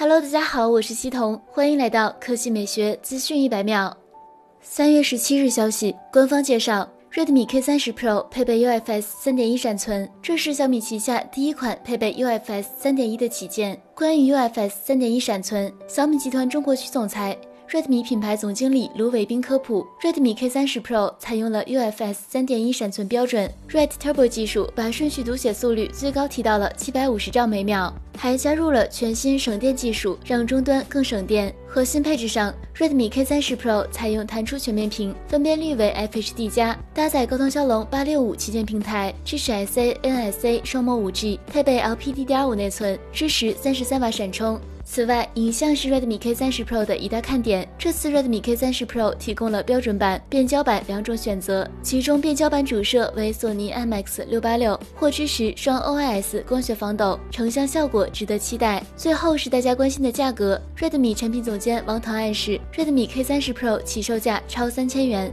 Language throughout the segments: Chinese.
Hello，大家好，我是西彤，欢迎来到科技美学资讯一百秒。三月十七日消息，官方介绍，Redmi K 三十 Pro 配备 UFS 三点一闪存，这是小米旗下第一款配备 UFS 三点一的旗舰。关于 UFS 三点一闪存，小米集团中国区总裁。Redmi 品牌总经理卢伟斌科普，Redmi K30 Pro 采用了 UFS 3.1闪存标准，Red Turbo 技术把顺序读写速率最高提到了750兆每秒，还加入了全新省电技术，让终端更省电。核心配置上，Redmi K30 Pro 采用弹出全面屏，分辨率为 FHD+，加，搭载高通骁龙865旗舰平台，支持 SA、NSA 双模 5G，配备 LPDDR5 内存，支持33瓦闪充。此外，影像是 Redmi K30 Pro 的一大看点。这次 Redmi K30 Pro 提供了标准版、变焦版两种选择，其中变焦版主摄为索尼 IMX686，或支持双 OIS 光学防抖，成像效果值得期待。最后是大家关心的价格，Redmi 产品总监王腾暗示，Redmi K30 Pro 起售价超三千元。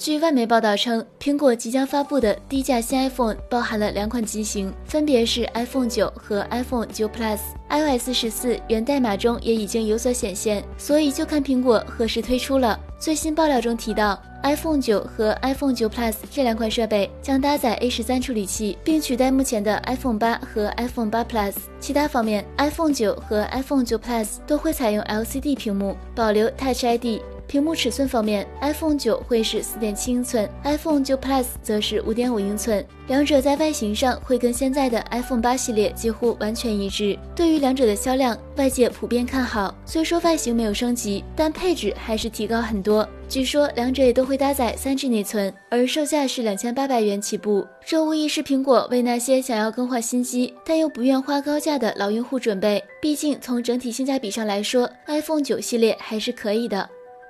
据外媒报道称，苹果即将发布的低价新 iPhone 包含了两款机型，分别是 iPhone 九和 iPhone 九 Plus。iOS 十四源代码中也已经有所显现，所以就看苹果何时推出了。最新爆料中提到，iPhone 九和 iPhone 九 Plus 这两款设备将搭载 A 十三处理器，并取代目前的 iPhone 八和 iPhone 八 Plus。其他方面，iPhone 九和 iPhone 九 Plus 都会采用 LCD 屏幕，保留 Touch ID。屏幕尺寸方面，iPhone 九会是四点七英寸，iPhone 九 Plus 则是五点五英寸，两者在外形上会跟现在的 iPhone 八系列几乎完全一致。对于两者的销量，外界普遍看好。虽说外形没有升级，但配置还是提高很多。据说两者也都会搭载三 G 内存，而售价是两千八百元起步。这无疑是苹果为那些想要更换新机但又不愿花高价的老用户准备。毕竟从整体性价比上来说，iPhone 九系列还是可以的。